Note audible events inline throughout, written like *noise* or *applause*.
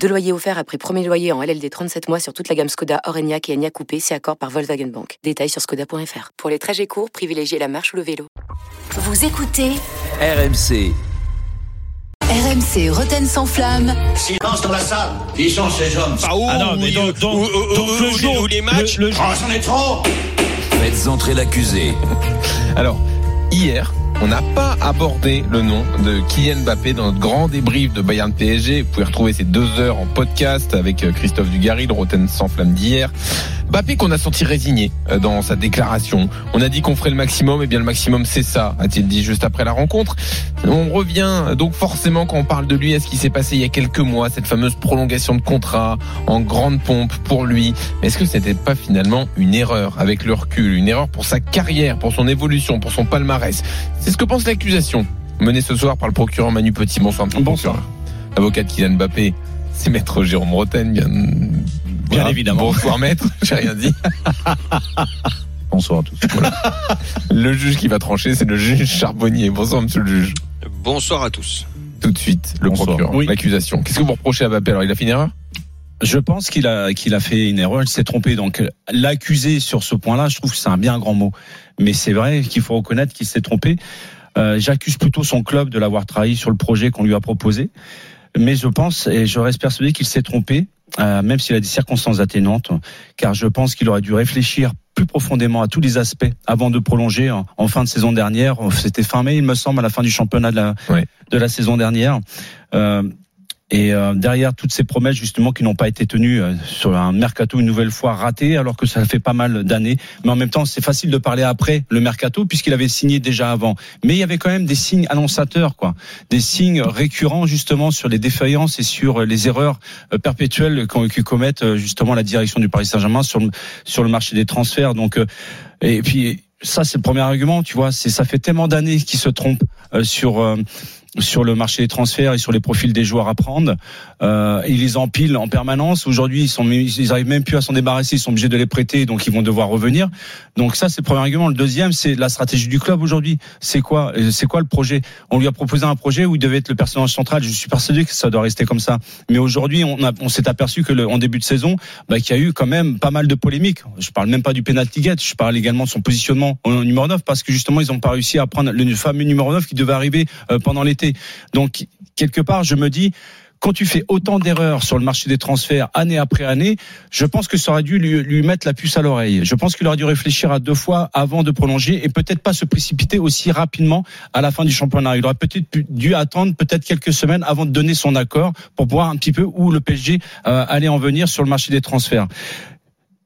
Deux loyers offerts après premier loyer en LLD 37 mois sur toute la gamme Skoda, Orenia et Enya Coupé, c'est accord par Volkswagen Bank. Détails sur skoda.fr. Pour les trajets courts, privilégiez la marche ou le vélo. Vous écoutez RMC. RMC Roten sans flamme. Silence dans la salle. Qui sont ces hommes Ah, non, mais donc, donc, donc le jour, les matchs le- le- Oh, c'en est trop Faites entrer l'accusé. Alors, hier, on n'a pas abordé le nom de Kylian Mbappé dans notre grand débrief de Bayern PSG. Vous pouvez retrouver ces deux heures en podcast avec euh, Christophe Dugarry, le Roten sans flamme d'hier. Mbappé qu'on a senti résigné euh, dans sa déclaration. On a dit qu'on ferait le maximum, et bien le maximum c'est ça, a-t-il dit juste après la rencontre. On revient donc forcément quand on parle de lui à ce qui s'est passé il y a quelques mois, cette fameuse prolongation de contrat en grande pompe pour lui. Est-ce que c'était pas finalement une erreur avec le recul, une erreur pour sa carrière, pour son évolution, pour son palmarès? C'est ce que pense l'accusation menée ce soir par le procureur Manu Petit. Bonsoir. Bonsoir. procureur. Avocat de Kylian Mbappé, c'est maître Jérôme Roten, bien, Bien évidemment. Bonsoir maître, *laughs* j'ai rien dit. *laughs* Bonsoir à tous. *laughs* Le juge qui va trancher, c'est le juge Charbonnier. Bonsoir monsieur le juge. Bonsoir à tous. Tout de suite, le Bonsoir. procureur, Oui. l'accusation. Qu'est-ce que vous reprochez à Mbappé Alors il a fait une erreur? Je pense qu'il a qu'il a fait une erreur, il s'est trompé. Donc l'accuser sur ce point-là, je trouve que c'est un bien grand mot. Mais c'est vrai qu'il faut reconnaître qu'il s'est trompé. Euh, J'accuse plutôt son club de l'avoir trahi sur le projet qu'on lui a proposé. Mais je pense et je reste persuadé qu'il s'est trompé, euh, même s'il a des circonstances atténuantes, car je pense qu'il aurait dû réfléchir plus profondément à tous les aspects avant de prolonger en, en fin de saison dernière. C'était fin mai, il me semble, à la fin du championnat de la, de la saison dernière. Euh, et euh, derrière toutes ces promesses justement qui n'ont pas été tenues euh, sur un mercato une nouvelle fois raté, alors que ça fait pas mal d'années. Mais en même temps, c'est facile de parler après le mercato puisqu'il avait signé déjà avant. Mais il y avait quand même des signes annonçateurs, quoi, des signes récurrents justement sur les défaillances et sur les erreurs euh, perpétuelles que commettent euh, justement la direction du Paris Saint-Germain sur le, sur le marché des transferts. Donc euh, et puis ça c'est le premier argument, tu vois, c'est ça fait tellement d'années qu'ils se trompent euh, sur sur le marché des transferts et sur les profils des joueurs à prendre. Euh, ils les empilent en permanence. Aujourd'hui, ils sont, ils arrivent même plus à s'en débarrasser. Ils sont obligés de les prêter, donc ils vont devoir revenir. Donc ça, c'est le premier argument. Le deuxième, c'est la stratégie du club aujourd'hui. C'est quoi Euh, C'est quoi le projet? On lui a proposé un projet où il devait être le personnage central. Je suis persuadé que ça doit rester comme ça. Mais aujourd'hui, on, s'est aperçu que le, en début de saison, bah, qu'il y a eu quand même pas mal de polémiques. Je parle même pas du penalty gate. Je parle également de son positionnement au numéro 9 parce que justement, ils n'ont pas réussi à prendre le fameux numéro 9 qui devait arriver euh, pendant l'été. Donc quelque part, je me dis quand tu fais autant d'erreurs sur le marché des transferts année après année, je pense que ça aurait dû lui, mettre la puce à l'oreille. Je pense qu'il aurait dû réfléchir à deux fois avant de prolonger et peut-être pas se précipiter aussi rapidement à la fin du championnat. Il aurait peut-être dû attendre peut-être quelques semaines avant de donner son accord pour voir un petit peu où le PSG euh, allait en venir sur le marché des transferts.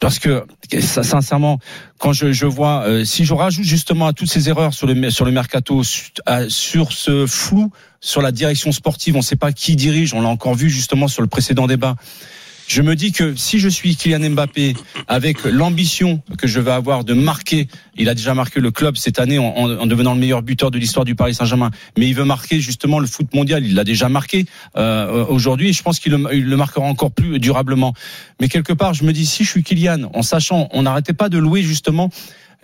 Parce que sincèrement, quand je, je vois, euh, si je rajoute justement à toutes ces erreurs sur le sur le mercato, sur ce flou sur la direction sportive, on ne sait pas qui dirige. On l'a encore vu justement sur le précédent débat. Je me dis que si je suis Kylian Mbappé, avec l'ambition que je vais avoir de marquer, il a déjà marqué le club cette année en, en- en devenant le meilleur buteur de l'histoire du Paris Saint-Germain, mais il veut marquer justement le foot mondial. Il l'a déjà marqué euh, aujourd'hui. et Je pense qu'il le, marquera encore plus durablement. Mais quelque part, je me dis si je suis Kylian, en sachant, on n'arrêtait pas de louer justement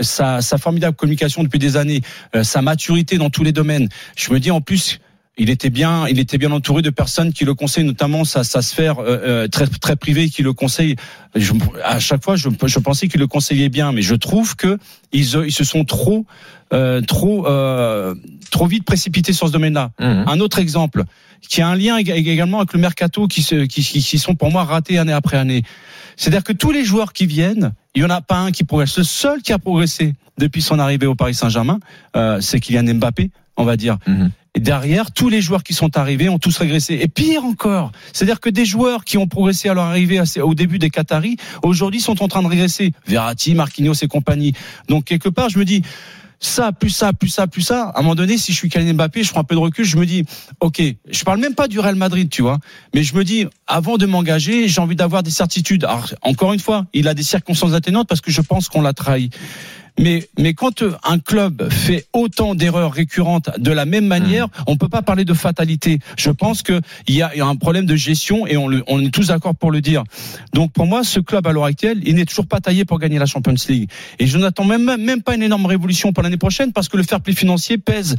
sa, sa formidable communication depuis des années, euh, sa maturité dans tous les domaines. Je me dis en plus. Il était bien, il était bien entouré de personnes qui le conseillent, notamment sa, sa sphère euh, euh, très très privée qui le conseille. Je- à chaque fois, je, je pensais qu'il le conseillait bien, mais je trouve que ils, ils se sont trop euh, trop euh, trop vite précipités sur ce domaine-là. Mhm. Un autre exemple qui a un lien ég- également avec le mercato qui, se, qui, qui, qui sont pour moi ratés année après année. C'est-à-dire que tous les joueurs qui viennent, il y en a pas un qui progresse. Le seul qui a progressé depuis son arrivée au Paris Saint-Germain, euh, c'est Kylian Mbappé, on va dire. Mhm. Et derrière, tous les joueurs qui sont arrivés ont tous régressé. Et pire encore, c'est-à-dire que des joueurs qui ont progressé à leur arrivée au début des Qataris, aujourd'hui sont en train de régresser. Verratti, Marquinhos et compagnie. Donc quelque part, je me dis, ça, plus ça, plus ça, plus ça. À un moment donné, si je suis Kylian Mbappé, je prends un peu de recul, je me dis, ok, je parle même pas du Real Madrid, tu vois, mais je me dis, avant de m'engager, j'ai envie d'avoir des certitudes. Alors, encore une fois, il a des circonstances atténuantes parce que je pense qu'on l'a trahi. Mais, mais quand euh, un club fait autant d'erreurs récurrentes de la même manière, on peut pas parler de fatalité. Je pense que il y y a un problème de gestion et on, le, on est tous d'accord pour le dire. Donc pour moi, ce club à l'heure actuelle, il n'est toujours pas taillé pour gagner la Champions League. Et je n'attends même même pas une énorme révolution pour l'année prochaine parce que le fair play financier pèse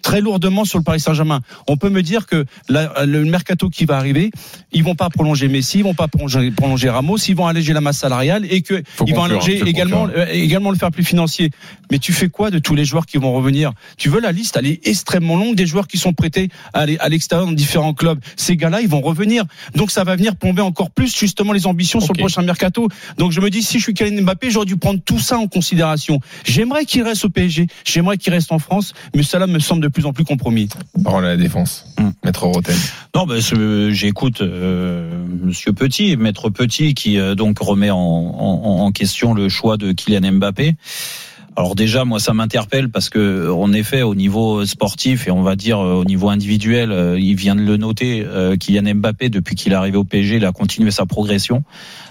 très lourdement sur le Paris Saint-Germain. On peut me dire que la- le mercato qui va arriver, ils vont pas prolonger Messi, ils vont pas prolonger, prolonger Ramos, ils vont alléger la masse salariale et que Faut ils vont alléger également euh, également le fair play financier. Mais tu fais quoi de tous les joueurs qui vont revenir? Tu veux la liste Elle est extrêmement longue des joueurs qui sont prêtés à l'extérieur dans différents clubs. Ces gars-là, ils vont revenir. Donc ça va venir plomber encore plus justement les ambitions sur le prochain mercato. Donc je me dis si je suis Kylian Mbappé, j'aurais dû prendre tout ça en considération. J'aimerais qu'il reste au PSG, j'aimerais qu'il reste en France, mais cela me semble de plus en plus compromis. Parole à la défense. Hmm. Maître Roten. Non, ben, ce- j'écoute euh, Monsieur Petit, Maître Petit, qui euh, donc remet en, en, en question le choix de Kylian Mbappé. Alors déjà, moi, ça m'interpelle parce que, en effet, au niveau sportif et on va dire euh, au niveau individuel, euh, il vient de le noter, euh, Kylian Mbappé, depuis qu'il est arrivé au PSG, il a continué sa progression.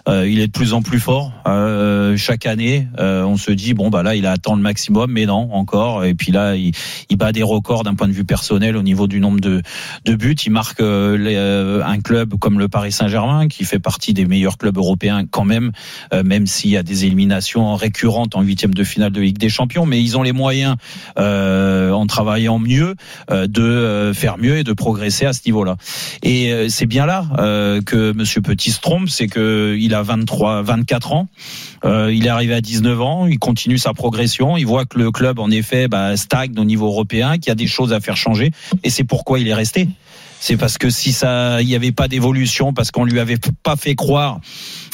Euh, il est de plus en plus fort. Euh, chaque année, euh, on se dit bon bah là, il a atteint le maximum, mais non, encore. Et puis là, il, il bat des records d'un point de vue personnel au niveau du nombre de, de buts. Il marque euh, les, euh, un club comme le Paris Saint-Germain, qui fait partie des meilleurs clubs européens quand même, euh, même s'il y a des éliminations récurrentes en huitième de finale de Des Champions. Mais ils ont les moyens, euh, en travaillant mieux, euh, de euh, faire mieux et de progresser à ce niveau-là. Et c'est bien là que Monsieur Petit se trompe, c'est que il a 23, 24 ans. Il est arrivé à 19 ans, il continue sa progression, il voit que le club en effet bah, stagne au niveau européen, qu'il y a des choses à faire changer, et c'est pourquoi il est resté. C'est parce que si ça, il n'y avait pas d'évolution, parce qu'on lui avait pas fait croire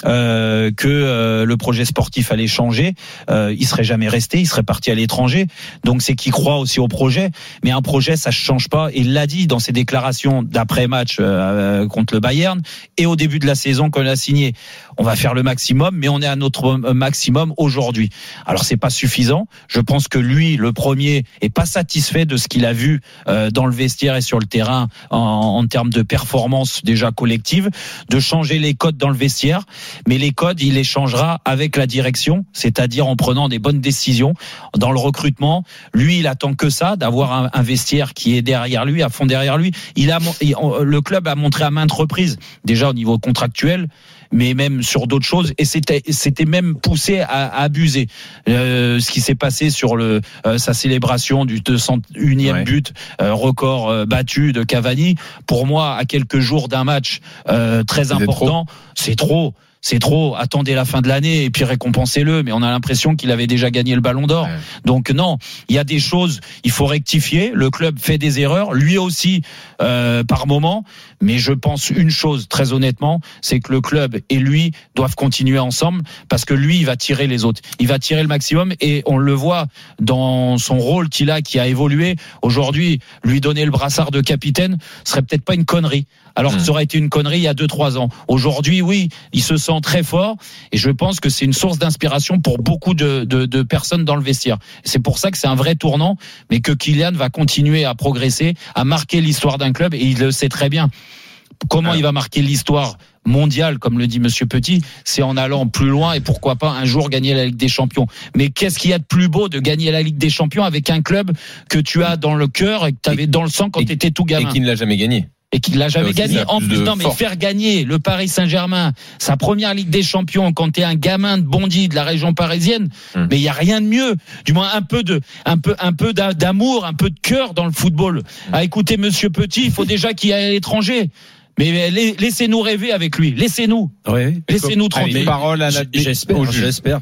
euh, que euh, le projet sportif allait changer, euh, il serait jamais resté, il serait parti à l'étranger. Donc c'est qu'il croit aussi au projet, mais un projet ça change pas. Et il l'a dit dans ses déclarations d'après match euh, contre le Bayern et au début de la saison il a signé. On va faire le maximum, mais on est à notre maximum aujourd'hui. Alors c'est pas suffisant. Je pense que lui, le premier, est pas satisfait de ce qu'il a vu euh, dans le vestiaire et sur le terrain en, en termes de performance déjà collective, de changer les codes dans le vestiaire. Mais les codes, il les changera avec la direction, c'est-à-dire en prenant des bonnes décisions dans le recrutement. Lui, il attend que ça, d'avoir un, un vestiaire qui est derrière lui, à fond derrière lui. Il a, il- le club a montré à maintes reprises, déjà au niveau contractuel, mais même sur d'autres choses et c'était c'était même poussé à, à abuser Euh, ce qui s'est passé sur le euh, sa célébration du 201e Ouais. but euh, record euh, battu de Cavani pour moi à quelques jours d'un match euh, très important c'est trop c'est trop. Attendez la fin de l'année et puis récompensez-le. Mais on a l'impression qu'il avait déjà gagné le Ballon d'Or. Ouais. Donc non, il y a des choses. Il faut rectifier. Le club fait des erreurs, lui aussi euh, par moment. Mais je pense une chose très honnêtement, c'est que le club et lui doivent continuer ensemble parce que lui, il va tirer les autres. Il va tirer le maximum et on le voit dans son rôle qu'il a, qui a évolué. Aujourd'hui, lui donner le brassard de capitaine serait peut-être pas une connerie. Alors que Hmm. ça aurait été une connerie il y a 2-3 ans. Aujourd'hui, oui, il se sent très fort et je pense que c'est une source d'inspiration pour beaucoup de, de, de personnes dans le vestiaire. C'est pour ça que c'est un vrai tournant, mais que Kylian va continuer à progresser, à marquer l'histoire d'un club et il le sait très bien. Comment il va marquer l'histoire mondiale, comme le dit Monsieur Petit, c'est en allant plus loin et pourquoi pas un jour gagner la Ligue des Champions. Mais qu'est-ce qu'il y a de plus beau de gagner la Ligue des Champions avec un club que tu as dans le cœur et que tu avais dans le sang quand et- tu étais tout Et gamin qui ne l'a jamais gagné. Et qu'il l'a jamais gagné. En plus non, mais force. faire gagner le Paris Saint-Germain, sa première Ligue des Champions, quand t'es un gamin de Bondy de la région parisienne, Hum. mais il y a rien de mieux. Du moins un peu de, un peu, un peu d'a- d'amour, un peu de cœur dans le football. À écouter Monsieur Petit, il faut déjà qu'il aille à l'étranger. Mais la- laissez-nous rêver avec lui. Laissez-nous. Oui. Laissez-nous Allez, tranquille. parole à la J'espère, j'espère.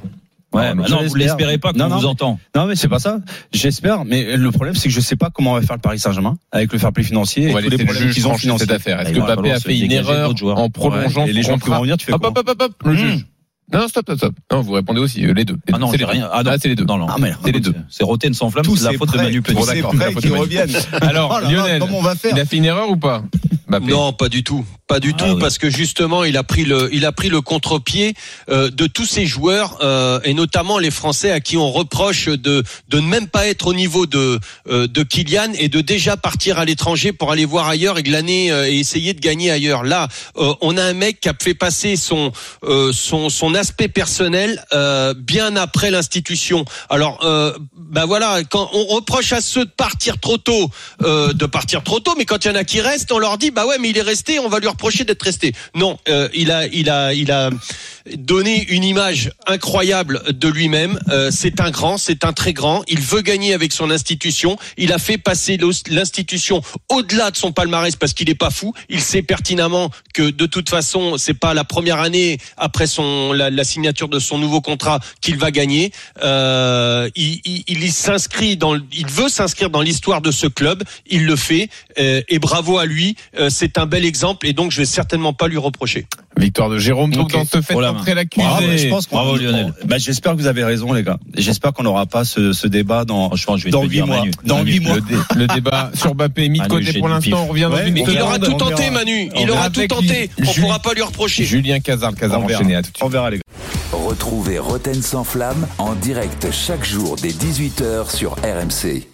Ouais, Non, bah non, vous l'espérez pas qu'on vous entend. Non, mais c'est pas ça. J'espère, mais le problème, c'est que je sais pas comment va faire le Paris Saint-Germain avec le fair play financier On et tous les problèmes qu'ils ont trancher cette financiers. affaire. Est-ce Il que Mbappé a fait une erreur en prolongeant et les gens qui vont venir, tu fais Hop, quoi hop, hop, hop, hop, le Mmh. juge. Non, stop, stop, stop. Non, vous répondez aussi, euh, les deux. Les Ah non, c'est les rien. deux. Ah non, Ah, c'est les deux. Non, non. Ah, merde. C'est les deux. C'est Roten sans flamme, c'est la faute de prêts, Manu Petit. tous ces d'accord, la prêts faute qui de reviennent. *laughs* Alors, Oh là là, Lionel, comment on va faire il a fait une erreur ou pas Mbappé? Non, pas du tout. Pas du Ah tout, oui. parce que justement, il a pris le, il a pris le contre-pied euh, de tous ces joueurs euh, et notamment les Français à qui on reproche de de ne même pas être au niveau de euh, de Kylian et de déjà partir à l'étranger pour aller voir ailleurs et glaner euh, et essayer de gagner ailleurs. Là, euh, on a un mec qui a fait passer son euh, son son aspect personnel euh, bien après l'institution. Alors, euh, ben voilà, quand on reproche à ceux de partir trop tôt, euh, de partir trop tôt, mais quand il y en a qui restent, on leur dit bah ouais, mais il est resté, on va lui reprocher d'être resté. Non, euh, il a, il a, il a donné une image incroyable de lui-même. Euh, c'est un grand, c'est un très grand. Il veut gagner avec son institution. Il a fait passer l'institution au-delà de son palmarès parce qu'il est pas fou. Il sait pertinemment que de toute façon, c'est pas la première année après son la, signature de son nouveau contrat qu'il va gagner. Euh, il, il, il s'inscrit dans, il veut s'inscrire dans l'histoire de ce club. Il le fait euh, et bravo à lui. Euh, c'est un bel exemple et donc je vais certainement pas lui reprocher. Victoire de Jérôme. Donc Ok. dans ce fait Oh la entrer l'accusé. Bravo, je pense qu'on- Bravo, Lionel. Bah, j'espère que vous avez raison, les gars. J'espère qu'on n'aura pas ce, ce débat dans, Franchement, je vais dans te le huit dire, mois. Manu. Dans Manu, huit mois. Le, dé- *laughs* le débat sur Mbappé est mis de côté pour l'instant. On revient dans Ouais. Il aura tout verra. tenté, Manu. Il On aura tout tenté. On pourra pas lui reprocher. Julien Cazard, Cazard On verra. enchaîné. À tout de suite. On verra, les gars. Retrouvez Roten sans flamme en direct chaque jour dès 18h sur RMC.